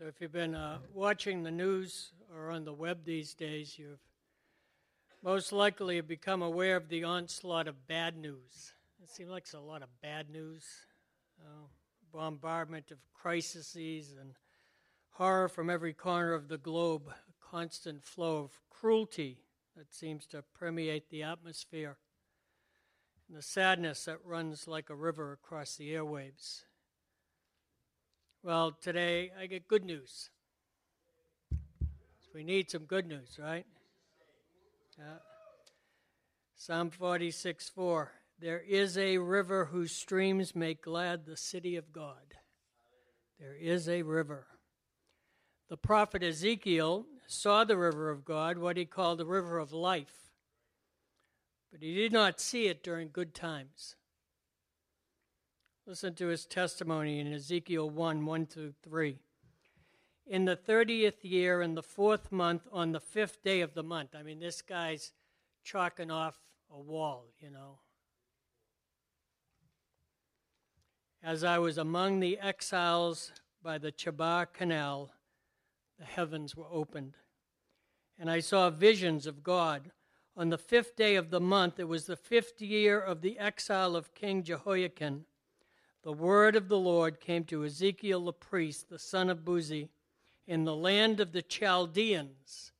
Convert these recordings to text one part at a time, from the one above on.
So, if you've been uh, watching the news or on the web these days, you've most likely become aware of the onslaught of bad news. It seems like it's a lot of bad news, uh, bombardment of crises and horror from every corner of the globe, a constant flow of cruelty that seems to permeate the atmosphere, and the sadness that runs like a river across the airwaves. Well, today I get good news. We need some good news, right? Yeah. Psalm 46 4. There is a river whose streams make glad the city of God. There is a river. The prophet Ezekiel saw the river of God, what he called the river of life, but he did not see it during good times. Listen to his testimony in Ezekiel 1 1 through 3. In the 30th year, in the fourth month, on the fifth day of the month. I mean, this guy's chalking off a wall, you know. As I was among the exiles by the Chebar Canal, the heavens were opened. And I saw visions of God. On the fifth day of the month, it was the fifth year of the exile of King Jehoiakim the word of the Lord came to Ezekiel the priest, the son of Buzi, in the land of the Chaldeans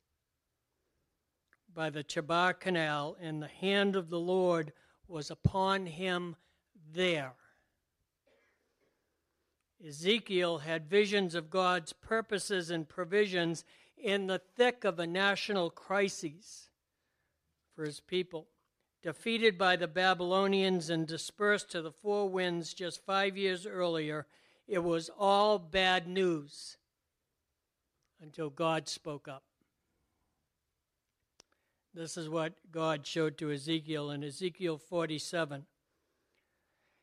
by the Chebar Canal, and the hand of the Lord was upon him there. Ezekiel had visions of God's purposes and provisions in the thick of a national crisis for his people defeated by the Babylonians and dispersed to the four winds just five years earlier, it was all bad news until God spoke up. This is what God showed to Ezekiel in Ezekiel 47.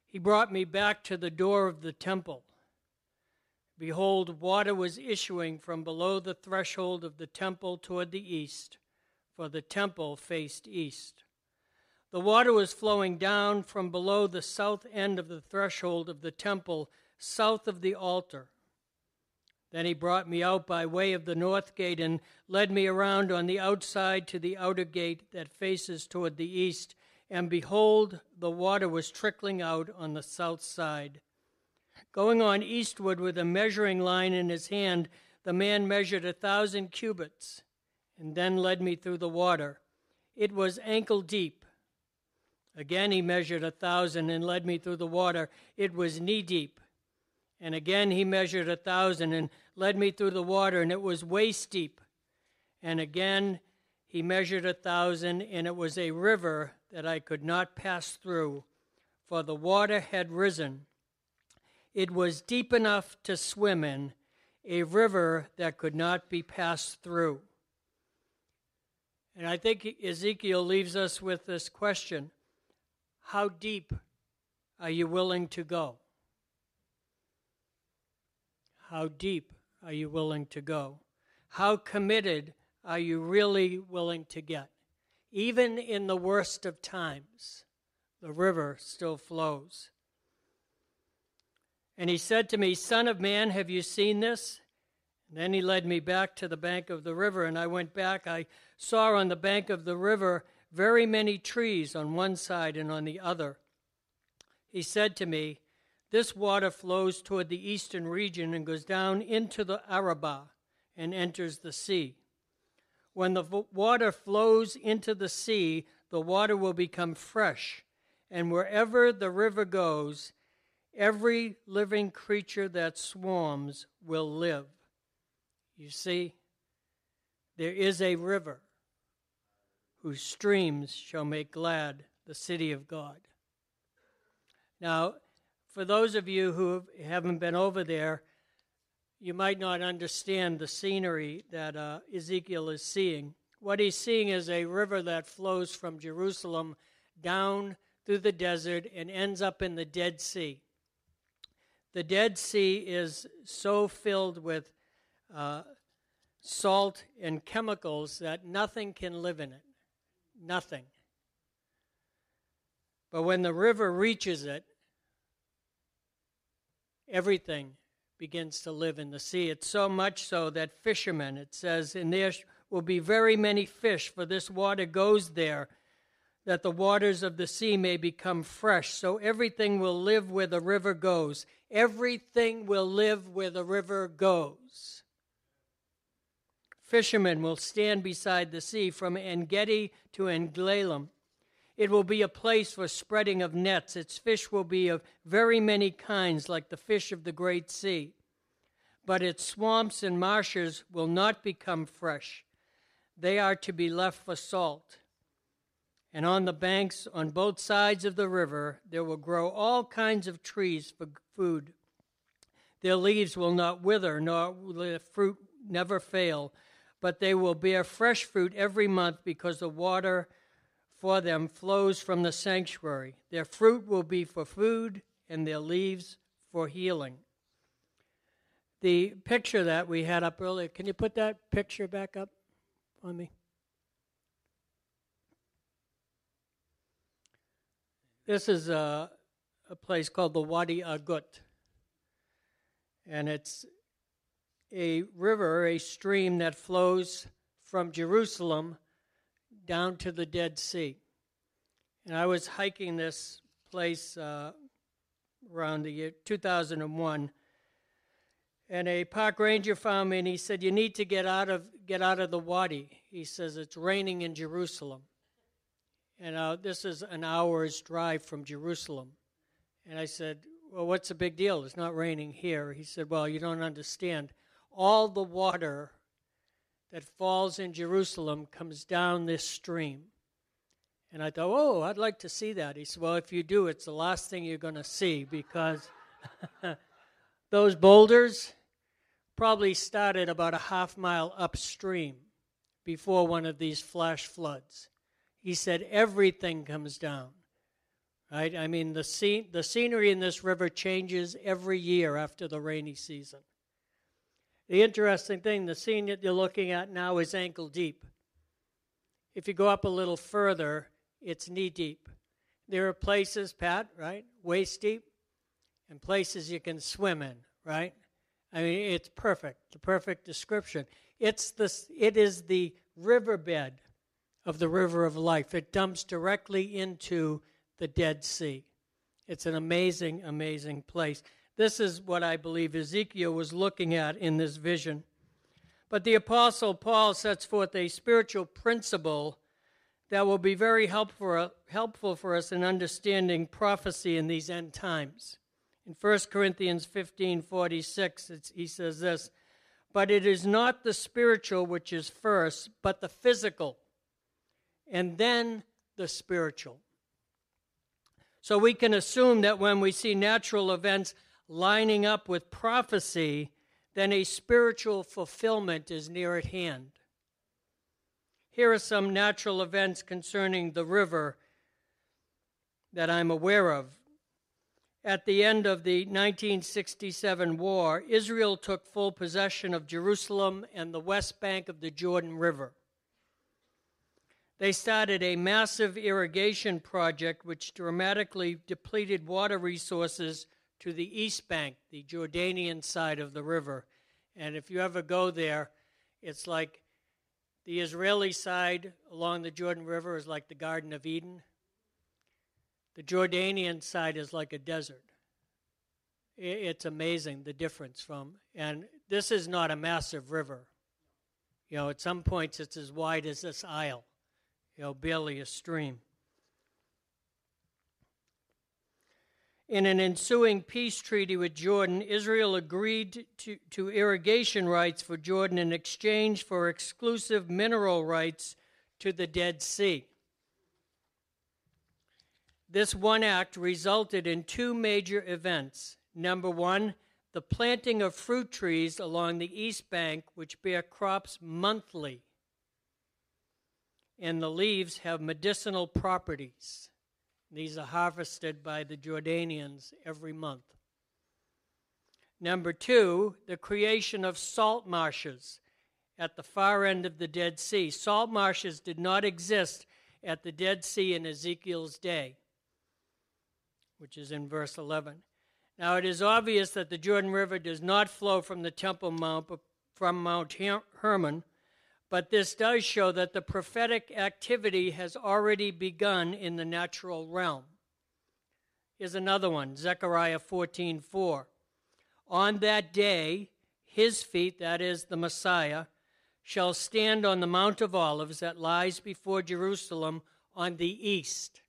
He brought me back to the door of the temple. Behold, water was issuing from below the threshold of the temple toward the east, for the temple faced east. The water was flowing down from below the south end of the threshold of the temple, south of the altar. Then he brought me out by way of the north gate and led me around on the outside to the outer gate that faces toward the east. And behold, the water was trickling out on the south side. Going on eastward with a measuring line in his hand, the man measured a thousand cubits and then led me through the water. It was ankle deep Again he measured a thousand and led me through the water. It was knee deep. And again he measured a thousand and led me through the water, and it was waist deep. And again he measured a thousand, and it was a river that I could not pass through, for the water had risen. It was deep enough to swim in, a river that could not be passed through. And I think Ezekiel leaves us with this question how deep are you willing to go? How deep are you willing to go? How committed are you really willing to get? Even in the worst of times, the river still flows. And he said to me, Son of man, have you seen this? And then he led me back to the bank of the river, and I went back. I saw on the bank of the river very many trees on one side and on the other. He said to me, This water flows toward the eastern region and goes down into the Arabah and enters the sea. When the water flows into the sea, the water will become fresh, and wherever the river goes, every living creature that swarms will live. You see, there is a river whose streams shall make glad the city of God. Now, for those of you who haven't been over there, you might not understand the scenery that uh, Ezekiel is seeing. What he's seeing is a river that flows from Jerusalem down through the desert and ends up in the Dead Sea. The Dead Sea is so filled with uh, salt and chemicals that nothing can live in it nothing. But when the river reaches it, everything begins to live in the sea. It's so much so that fishermen, it says, and there will be very many fish, for this water goes there, that the waters of the sea may become fresh. So everything will live where the river goes. Everything will live where the river goes. Fishermen will stand beside the sea from Engedi to Eneglaim. It will be a place for spreading of nets. Its fish will be of very many kinds, like the fish of the great sea. But its swamps and marshes will not become fresh. They are to be left for salt. And on the banks, on both sides of the river, there will grow all kinds of trees for food. Their leaves will not wither, nor will their fruit never fail, but they will bear fresh fruit every month because the water for them flows from the sanctuary. Their fruit will be for food, and their leaves for healing. The picture that we had up earlier, can you put that picture back up on me? This is a, a place called the Wadi Agut. And it's a river, a stream that flows from Jerusalem down to the Dead Sea. And I was hiking this place uh, around the year 2001, and a park ranger found me and he said, "You need to get out of get out of the wadi." He says it's raining in Jerusalem, and uh, this is an hour's drive from Jerusalem. And I said, "Well, what's the big deal? It's not raining here." He said, "Well, you don't understand. All the water that falls in Jerusalem comes down this stream. And I thought, oh, I'd like to see that. He said, well, if you do, it's the last thing you're going to see because those boulders probably started about a half mile upstream before one of these flash floods. He said, everything comes down. Right? I mean, the, scene, the scenery in this river changes every year after the rainy season. The interesting thing, the scene that you're looking at now is ankle deep. If you go up a little further, it's knee deep. There are places, Pat, right, waist deep, and places you can swim in, right? I mean, it's perfect, the perfect description. It's the, it is the riverbed of the river of life. It dumps directly into the Dead Sea. It's an amazing, amazing place. This is what I believe Ezekiel was looking at in this vision. But the Apostle Paul sets forth a spiritual principle that will be very helpful, helpful for us in understanding prophecy in these end times. In 1 Corinthians 15 46, he says this But it is not the spiritual which is first, but the physical, and then the spiritual. So we can assume that when we see natural events lining up with prophecy, then a spiritual fulfillment is near at hand. Here are some natural events concerning the river that I'm aware of. At the end of the 1967 war, Israel took full possession of Jerusalem and the west bank of the Jordan River. They started a massive irrigation project which dramatically depleted water resources to the east bank, the Jordanian side of the river. And if you ever go there, it's like the Israeli side along the Jordan River is like the Garden of Eden. The Jordanian side is like a desert. It's amazing the difference from, and this is not a massive river. You know, at some points it's as wide as this aisle, you know, barely a stream. In an ensuing peace treaty with Jordan, Israel agreed to, to irrigation rights for Jordan in exchange for exclusive mineral rights to the Dead Sea. This one act resulted in two major events. Number one, the planting of fruit trees along the east bank, which bear crops monthly, and the leaves have medicinal properties. These are harvested by the Jordanians every month. Number two, the creation of salt marshes at the far end of the Dead Sea. Salt marshes did not exist at the Dead Sea in Ezekiel's day, which is in verse 11. Now, it is obvious that the Jordan River does not flow from the Temple Mount, but from Mount Hermon, but this does show that the prophetic activity has already begun in the natural realm. Here's another one, Zechariah 14:4. 4. On that day, his feet, that is the Messiah, shall stand on the Mount of Olives that lies before Jerusalem on the east.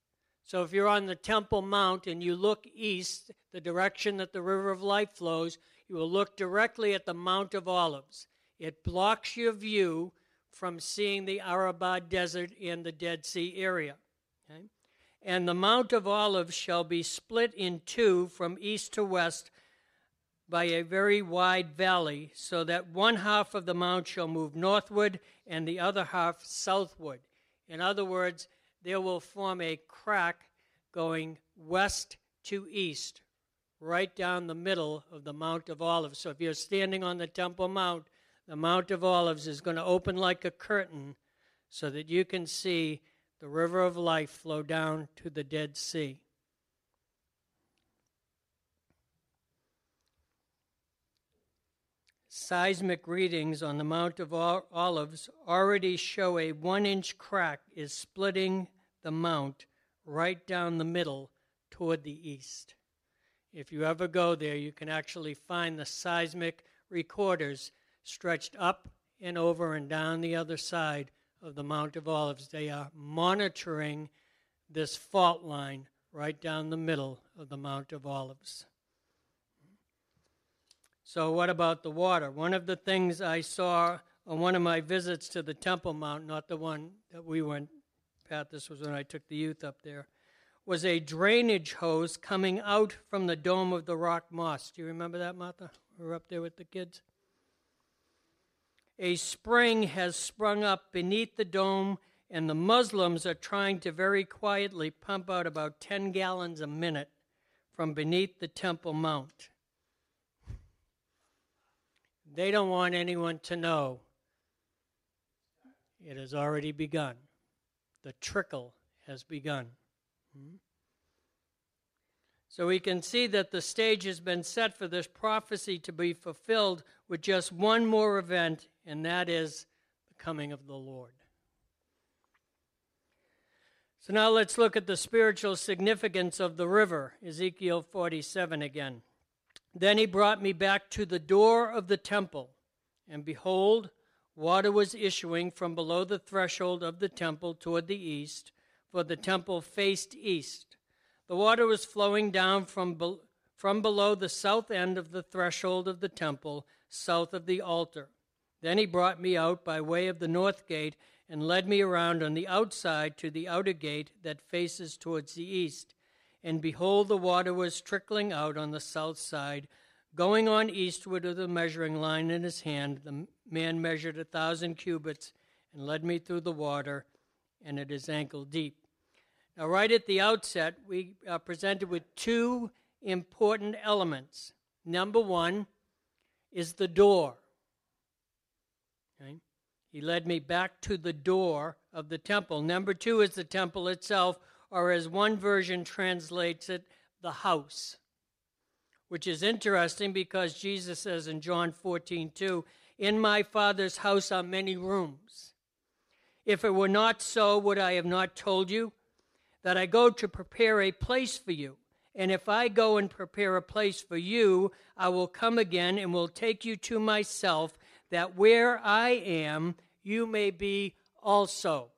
So if you're on the Temple Mount and you look east, the direction that the river of life flows, you will look directly at the Mount of Olives. It blocks your view from seeing the Arabah Desert in the Dead Sea area. Okay? And the Mount of Olives shall be split in two from east to west by a very wide valley, so that one half of the mount shall move northward and the other half southward. In other words, there will form a crack going west to east, right down the middle of the Mount of Olives. So if you're standing on the Temple Mount, the Mount of Olives is going to open like a curtain so that you can see the river of life flow down to the Dead Sea. Seismic readings on the Mount of Olives already show a one inch crack is splitting the mount right down the middle toward the east. If you ever go there, you can actually find the seismic recorders stretched up and over and down the other side of the Mount of Olives. They are monitoring this fault line right down the middle of the Mount of Olives. So, what about the water? One of the things I saw on one of my visits to the Temple Mount, not the one that we went, Pat, this was when I took the youth up there, was a drainage hose coming out from the dome of the rock mosque. Do you remember that, Martha? We were up there with the kids a spring has sprung up beneath the dome, and the Muslims are trying to very quietly pump out about 10 gallons a minute from beneath the Temple Mount. They don't want anyone to know. It has already begun. The trickle has begun. Hmm? So we can see that the stage has been set for this prophecy to be fulfilled with just one more event, and that is the coming of the Lord. So now let's look at the spiritual significance of the river, Ezekiel 47 again. Then he brought me back to the door of the temple, and behold, water was issuing from below the threshold of the temple toward the east, for the temple faced east. The water was flowing down from, be- from below the south end of the threshold of the temple, south of the altar. Then he brought me out by way of the north gate and led me around on the outside to the outer gate that faces towards the east. And behold, the water was trickling out on the south side. Going on eastward with a measuring line in his hand, the man measured a thousand cubits and led me through the water, and it is ankle deep. Now, right at the outset, we are presented with two important elements. Number one is the door. Okay? He led me back to the door of the temple. Number two is the temple itself, or as one version translates it, the house, which is interesting because Jesus says in John 14, 2, In my Father's house are many rooms. If it were not so, would I have not told you? That I go to prepare a place for you. And if I go and prepare a place for you, I will come again and will take you to myself, that where I am, you may be also.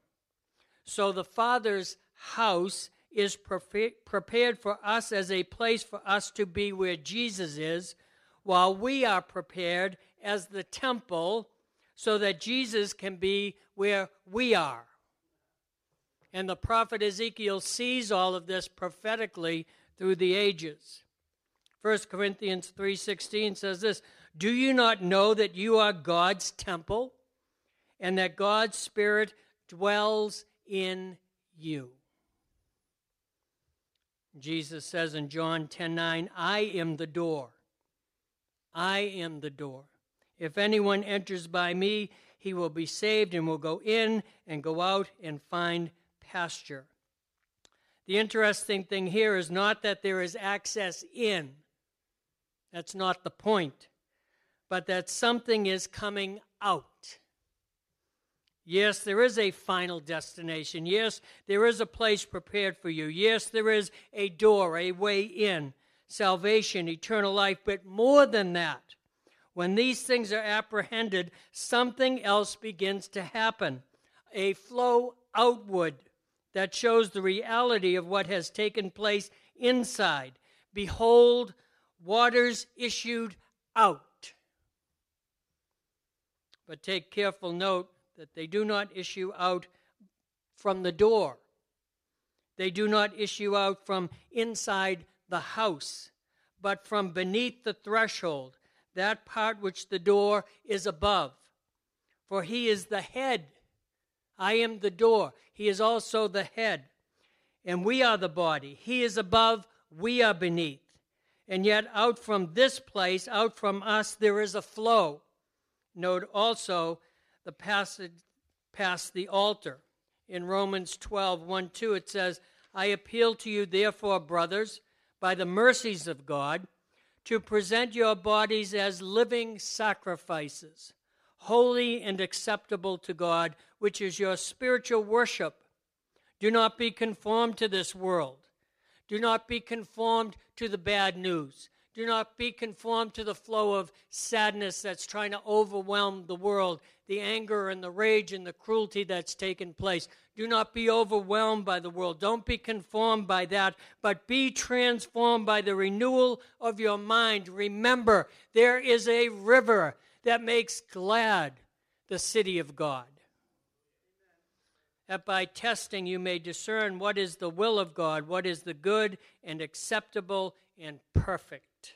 So the Father's house is prepared for us as a place for us to be where Jesus is, while we are prepared as the temple so that Jesus can be where we are. And the prophet Ezekiel sees all of this prophetically through the ages. 1 Corinthians 3:16 says this, "Do you not know that you are God's temple and that God's spirit dwells in you?" Jesus says in John 10:9, "I am the door. I am the door. If anyone enters by me, he will be saved and will go in and go out and find pasture. The interesting thing here is not that there is access in, That's not the point. But that something is coming out. Yes, there is a final destination. Yes, there is a place prepared for you. Yes, there is a door, a way in, salvation, eternal life. But more than that, when these things are apprehended, something else begins to happen a flow outward that shows the reality of what has taken place inside. Behold, waters issued out. But take careful note that they do not issue out from the door, they do not issue out from inside the house, but from beneath the threshold, that part which the door is above. For he is the head. I am the door. He is also the head. And we are the body. He is above, we are beneath. And yet, out from this place, out from us, there is a flow. Note also the passage past the altar. In Romans 12, 1 2, it says, I appeal to you, therefore, brothers, by the mercies of God, to present your bodies as living sacrifices, holy and acceptable to God, which is your spiritual worship. Do not be conformed to this world. Do not be conformed to the bad news. Do not be conformed to the flow of sadness that's trying to overwhelm the world, the anger and the rage and the cruelty that's taken place. Do not be overwhelmed by the world. Don't be conformed by that, but be transformed by the renewal of your mind. Remember, there is a river that makes glad the city of God. That by testing you may discern what is the will of God, what is the good and acceptable and perfect.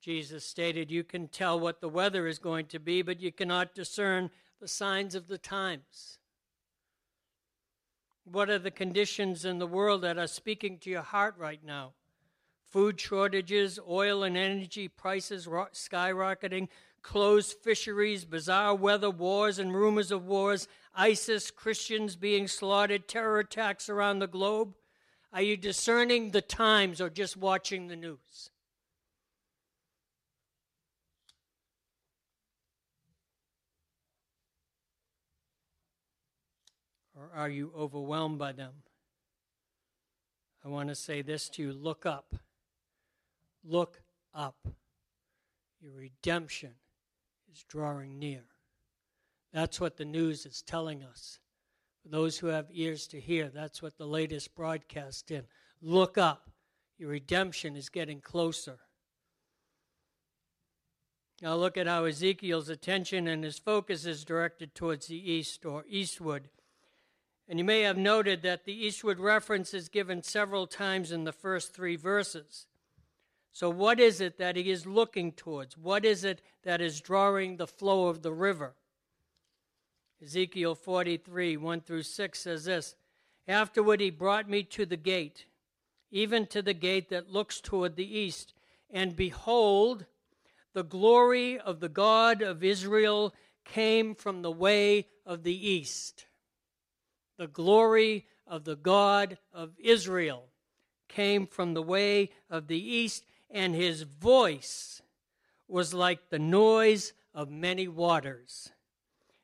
Jesus stated, You can tell what the weather is going to be, but you cannot discern the signs of the times. What are the conditions in the world that are speaking to your heart right now? Food shortages, oil and energy prices skyrocketing, closed fisheries, bizarre weather, wars and rumors of wars, ISIS, Christians being slaughtered, terror attacks around the globe. Are you discerning the times or just watching the news? Or are you overwhelmed by them? I want to say this to you look up. Look up. Your redemption is drawing near. That's what the news is telling us. For those who have ears to hear, that's what the latest broadcast in. Look up. Your redemption is getting closer. Now look at how Ezekiel's attention and his focus is directed towards the east or eastward. And you may have noted that the eastward reference is given several times in the first three verses. So, what is it that he is looking towards? What is it that is drawing the flow of the river? Ezekiel 43, 1 through 6 says this Afterward he brought me to the gate, even to the gate that looks toward the east. And behold, the glory of the God of Israel came from the way of the east the glory of the God of Israel came from the way of the east, and his voice was like the noise of many waters.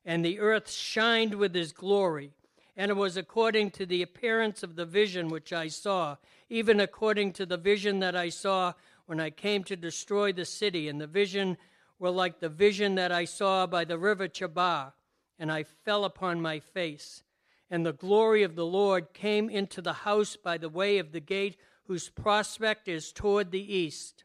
And the earth shined with his glory. And it was according to the appearance of the vision which I saw, even according to the vision that I saw when I came to destroy the city. And the vision were like the vision that I saw by the river Chebar. And I fell upon my face and the glory of the Lord came into the house by the way of the gate whose prospect is toward the east.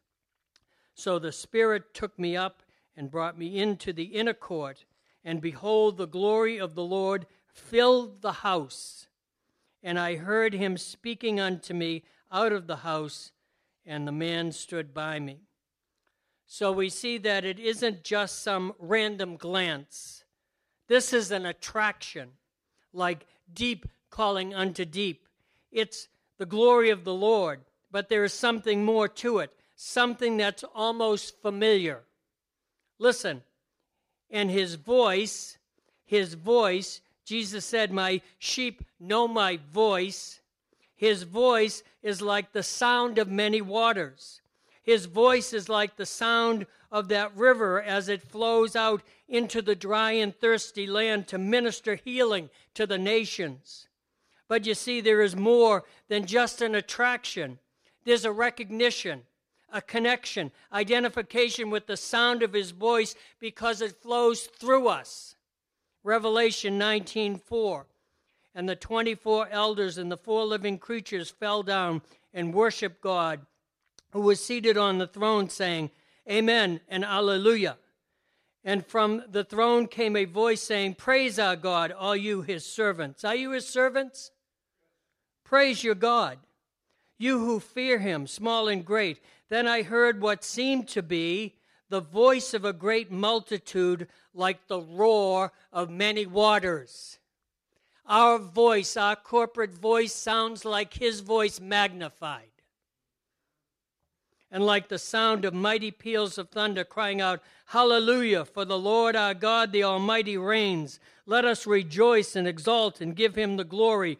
So the Spirit took me up and brought me into the inner court, and behold, the glory of the Lord filled the house. And I heard him speaking unto me out of the house, and the man stood by me. So we see that it isn't just some random glance. This is an attraction, like deep calling unto deep. It's the glory of the Lord, but there is something more to it, something that's almost familiar. Listen, and his voice, his voice, Jesus said, My sheep know my voice. His voice is like the sound of many waters. His voice is like the sound of that river as it flows out into the dry and thirsty land to minister healing to the nations. But you see, there is more than just an attraction, there's a recognition, a connection, identification with the sound of his voice because it flows through us. Revelation 19:4 And the 24 elders and the four living creatures fell down and worshiped God who was seated on the throne, saying, Amen and Alleluia. And from the throne came a voice saying, Praise our God, all you his servants. Are you his servants? Praise your God, you who fear him, small and great. Then I heard what seemed to be the voice of a great multitude, like the roar of many waters. Our voice, our corporate voice, sounds like his voice magnified and like the sound of mighty peals of thunder, crying out, Hallelujah, for the Lord our God, the Almighty, reigns. Let us rejoice and exult and give him the glory,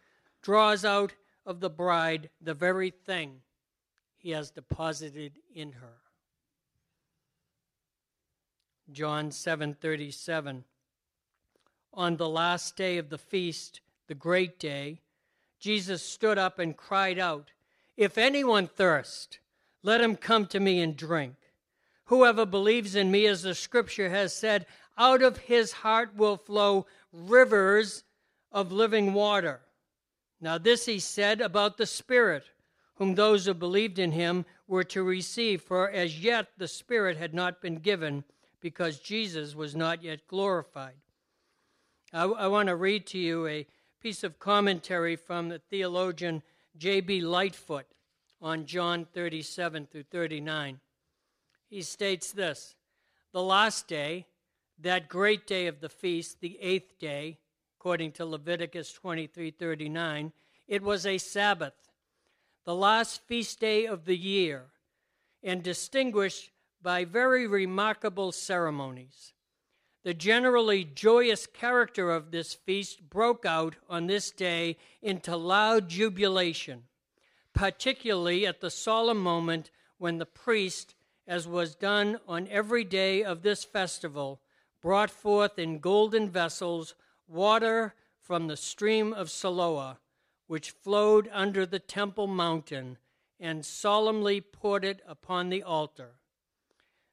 draws out of the bride the very thing he has deposited in her. John 7:37 On the last day of the feast, the great day, Jesus stood up and cried out, if anyone thirst, let him come to me and drink. Whoever believes in me, as the scripture has said, out of his heart will flow rivers of living water. Now, this he said about the Spirit, whom those who believed in him were to receive, for as yet the Spirit had not been given, because Jesus was not yet glorified. I, I want to read to you a piece of commentary from the theologian J.B. Lightfoot on John 37 through 39. He states this The last day, that great day of the feast, the eighth day, according to Leviticus 23:39, it was a Sabbath, the last feast day of the year, and distinguished by very remarkable ceremonies. The generally joyous character of this feast broke out on this day into loud jubilation, particularly at the solemn moment when the priest, as was done on every day of this festival, brought forth in golden vessels water from the stream of Siloah, which flowed under the temple mountain, and solemnly poured it upon the altar.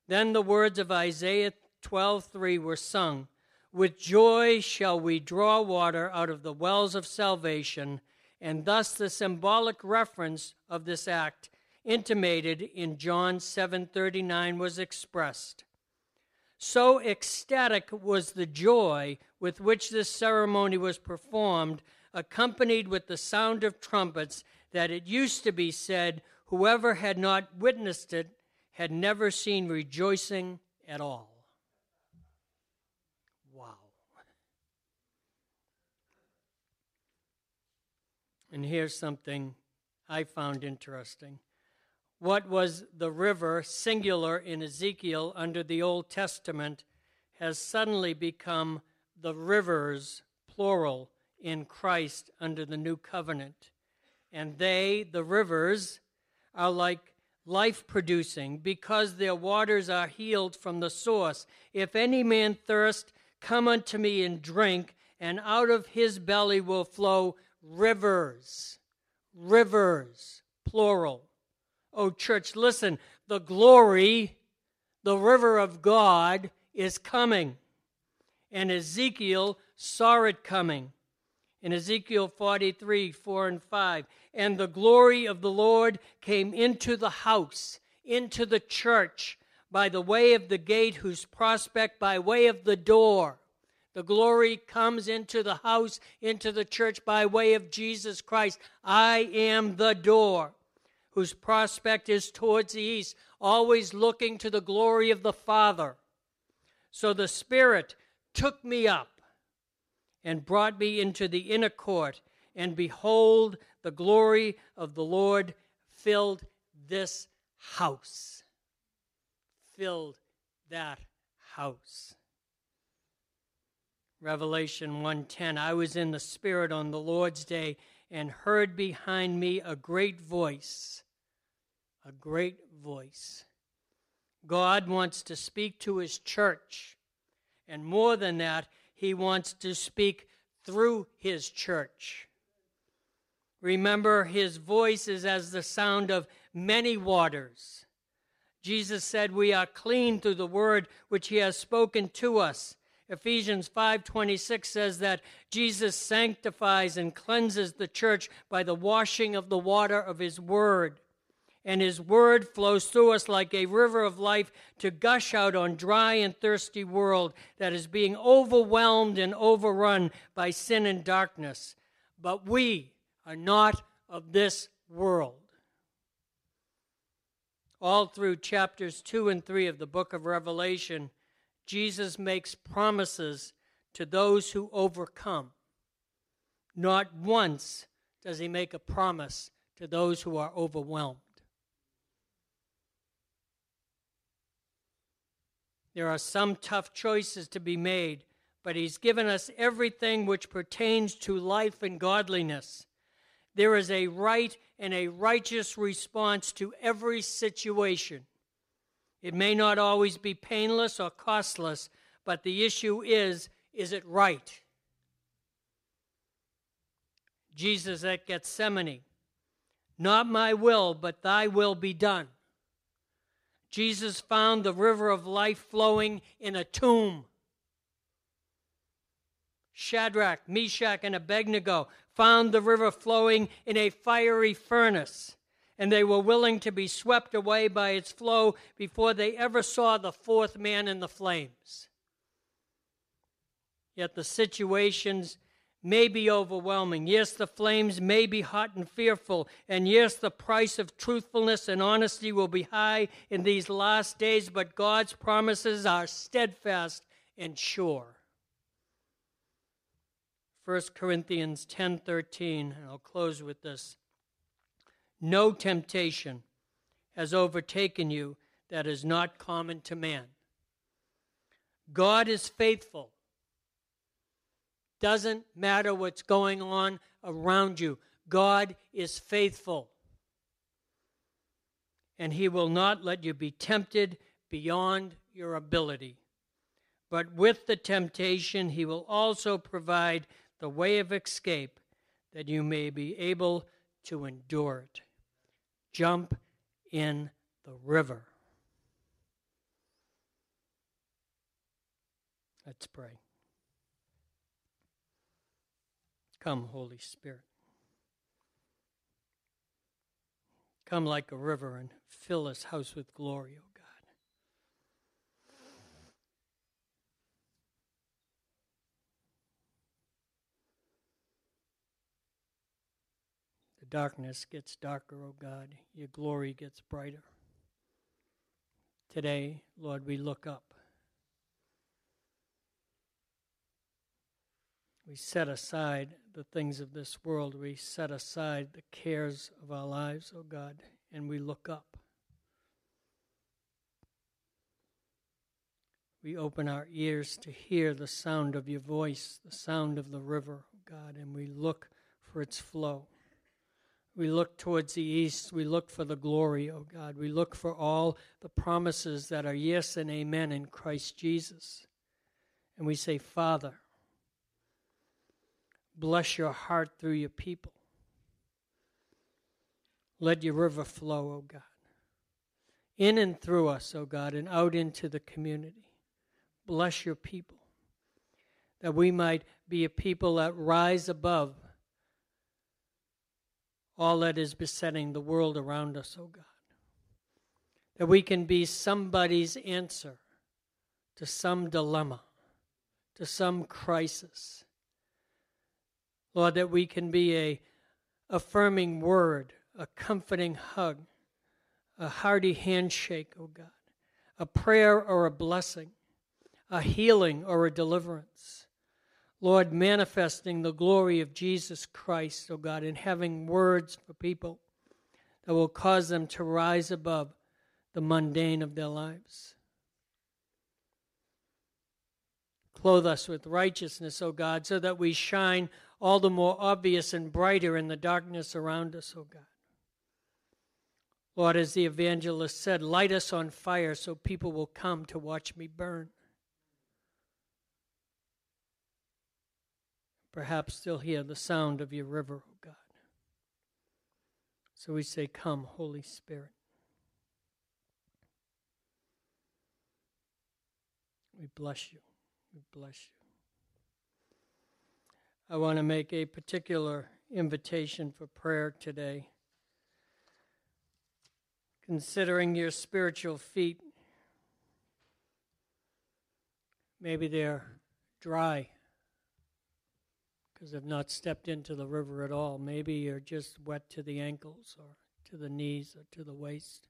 Then the words of Isaiah 12:3 were sung, "With joy shall we draw water out of the wells of salvation." And thus the symbolic reference of this act intimated in John 7:39 was expressed. So ecstatic was the joy with which this ceremony was performed, accompanied with the sound of trumpets, that it used to be said, whoever had not witnessed it had never seen rejoicing at all. Wow. And here's something I found interesting. What was the river, singular in Ezekiel under the Old Testament, has suddenly become the rivers, plural, in Christ under the new covenant. And they, the rivers, are like life producing because their waters are healed from the source. If any man thirst, come unto me and drink, and out of his belly will flow rivers, rivers, plural. Oh, church, listen, the glory, the river of God is coming. And Ezekiel saw it coming. In Ezekiel 43, 4 and 5, and the glory of the Lord came into the house, into the church, by the way of the gate, whose prospect by way of the door The glory comes into the house, into the church by way of Jesus Christ. I am the door, whose prospect is towards the east, always looking to the glory of the Father. So the Spirit took me up and brought me into the inner court, and behold, the glory of the Lord filled this house. Filled that house. Revelation 1:10 I was in the spirit on the Lord's day and heard behind me a great voice a great voice. God wants to speak to his church. And more than that he wants to speak through his church. Remember his voice is as the sound of many waters. Jesus said we are clean through the word which he has spoken to us. Ephesians 5:26 says that Jesus sanctifies and cleanses the church by the washing of the water of his word. And his word flows through us like a river of life to gush out on dry and thirsty world that is being overwhelmed and overrun by sin and darkness. But we are not of this world. All through chapters 2 and 3 of the book of Revelation, Jesus makes promises to those who overcome. Not once does he make a promise to those who are overwhelmed. There are some tough choices to be made, but he's given us everything which pertains to life and godliness. There is a right and a righteous response to every situation. It may not always be painless or costless, but the issue is is it right? Jesus at Gethsemane, not my will, but thy will be done. Jesus found the river of life flowing in a tomb. Shadrach, Meshach, and Abednego found the river flowing in a fiery furnace and they were willing to be swept away by its flow before they ever saw the fourth man in the flames. Yet the situations may be overwhelming. Yes, the flames may be hot and fearful. And yes, the price of truthfulness and honesty will be high in these last days, but God's promises are steadfast and sure. 1 Corinthians 10:13, and I'll close with this. No temptation has overtaken you that is not common to man. God is faithful. Doesn't matter what's going on around you, God is faithful. And He will not let you be tempted beyond your ability. But with the temptation, He will also provide the way of escape that you may be able to endure it jump in the river. Let's pray. Come, Holy Spirit. Come like a river and fill this house with glory, O God. The darkness gets darker, O God. Your glory gets brighter. Today, Lord, we look up. We set aside the things of this world. We set aside the cares of our lives, O oh God, and we look up. We open our ears to hear the sound of your voice, the sound of the river, oh God, and we look for its flow. We look towards the east. We look for the glory, O oh God. We look for all the promises that are yes and amen in Christ Jesus. And we say, Father, bless your heart through your people. Let your river flow, O oh God. In and through us, O oh God, and out into the community. Bless your people. That we might be a people that rise above all that is besetting the world around us, O oh God. That we can be somebody's answer to some dilemma, to some crisis. Lord, that we can be a affirming word, a comforting hug, a hearty handshake, O oh God, a prayer or a blessing, a healing or a deliverance. Lord, manifesting the glory of Jesus Christ, O oh God, and having words for people that will cause them to rise above the mundane of their lives. Clothe us with righteousness, O God, so that we shine all the more obvious and brighter in the darkness around us, O God. Lord, as the evangelist said, light us on fire so people will come to watch me burn. Perhaps still hear the sound of your river, O God. So we say, Come, Holy Spirit. We bless you. Bless you. I want to make a particular invitation for prayer today. Considering your spiritual feet, maybe they're dry because they've not stepped into the river at all. Maybe you're just wet to the ankles or to the knees or to the waist.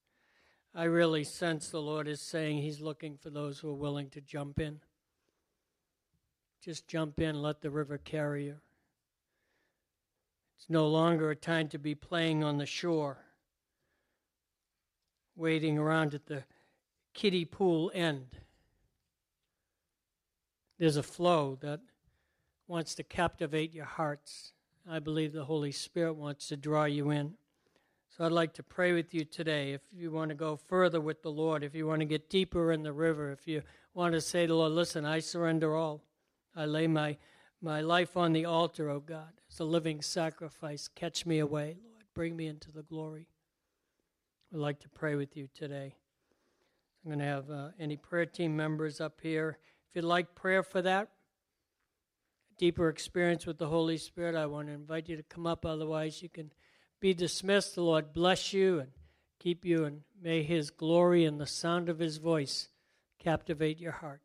I really sense the Lord is saying He's looking for those who are willing to jump in. Just jump in, let the river carry you. It's no longer a time to be playing on the shore, waiting around at the kiddie pool end. There's a flow that wants to captivate your hearts. I believe the Holy Spirit wants to draw you in. So I'd like to pray with you today. If you want to go further with the Lord, if you want to get deeper in the river, if you want to say to the Lord, listen, I surrender all. I lay my, my life on the altar, O God, as a living sacrifice. Catch me away, Lord. Bring me into the glory. I'd like to pray with you today. I'm going to have uh, any prayer team members up here. If you'd like prayer for that, deeper experience with the Holy Spirit, I want to invite you to come up. Otherwise, you can be dismissed. The Lord bless you and keep you, and may His glory and the sound of His voice captivate your heart.